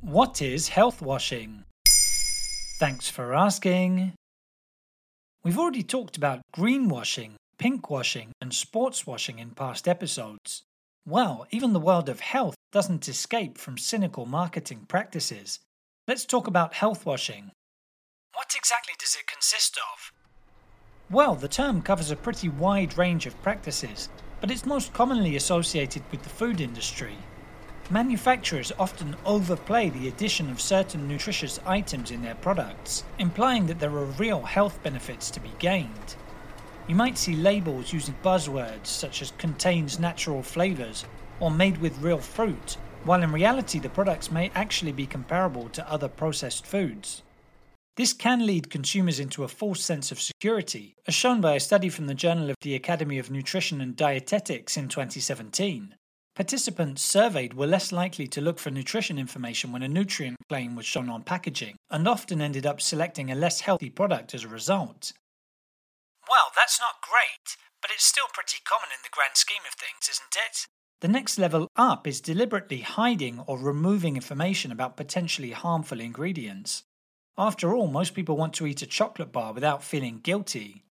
What is health washing? Thanks for asking. We've already talked about greenwashing, pinkwashing, and sports washing in past episodes. Well, even the world of health doesn't escape from cynical marketing practices. Let's talk about health washing. What exactly does it consist of? Well, the term covers a pretty wide range of practices, but it's most commonly associated with the food industry. Manufacturers often overplay the addition of certain nutritious items in their products, implying that there are real health benefits to be gained. You might see labels using buzzwords such as contains natural flavors or made with real fruit, while in reality the products may actually be comparable to other processed foods. This can lead consumers into a false sense of security, as shown by a study from the Journal of the Academy of Nutrition and Dietetics in 2017. Participants surveyed were less likely to look for nutrition information when a nutrient claim was shown on packaging, and often ended up selecting a less healthy product as a result. Well, that's not great, but it's still pretty common in the grand scheme of things, isn't it? The next level up is deliberately hiding or removing information about potentially harmful ingredients. After all, most people want to eat a chocolate bar without feeling guilty.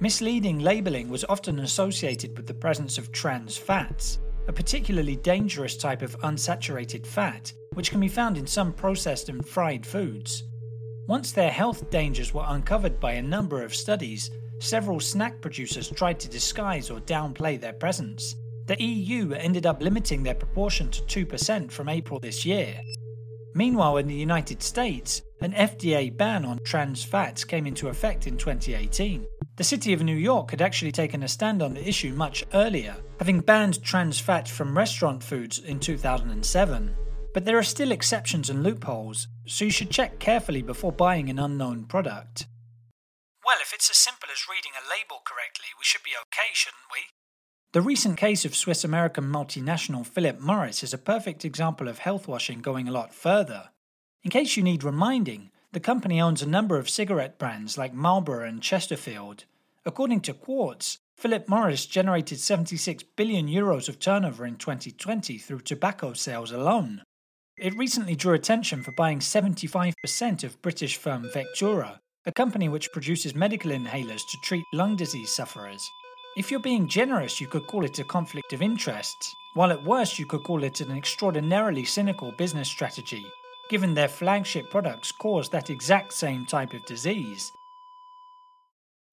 Misleading labeling was often associated with the presence of trans fats, a particularly dangerous type of unsaturated fat, which can be found in some processed and fried foods. Once their health dangers were uncovered by a number of studies, several snack producers tried to disguise or downplay their presence. The EU ended up limiting their proportion to 2% from April this year. Meanwhile, in the United States, an FDA ban on trans fats came into effect in 2018. The city of New York had actually taken a stand on the issue much earlier, having banned trans fats from restaurant foods in 2007. But there are still exceptions and loopholes, so you should check carefully before buying an unknown product. Well, if it's as simple as reading a label correctly, we should be okay, shouldn't we? The recent case of Swiss American multinational Philip Morris is a perfect example of health washing going a lot further. In case you need reminding, the company owns a number of cigarette brands like Marlboro and Chesterfield. According to Quartz, Philip Morris generated 76 billion euros of turnover in 2020 through tobacco sales alone. It recently drew attention for buying 75% of British firm Vectura, a company which produces medical inhalers to treat lung disease sufferers. If you're being generous, you could call it a conflict of interests, while at worst, you could call it an extraordinarily cynical business strategy, given their flagship products cause that exact same type of disease.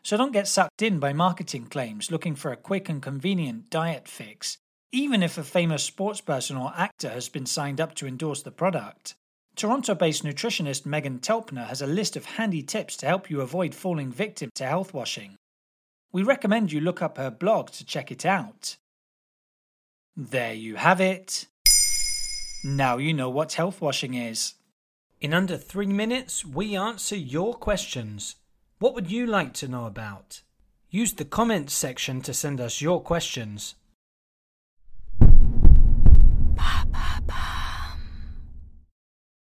So don't get sucked in by marketing claims looking for a quick and convenient diet fix, even if a famous sportsperson or actor has been signed up to endorse the product. Toronto based nutritionist Meghan Telpner has a list of handy tips to help you avoid falling victim to health washing. We recommend you look up her blog to check it out. There you have it. Now you know what health washing is. In under three minutes, we answer your questions. What would you like to know about? Use the comments section to send us your questions.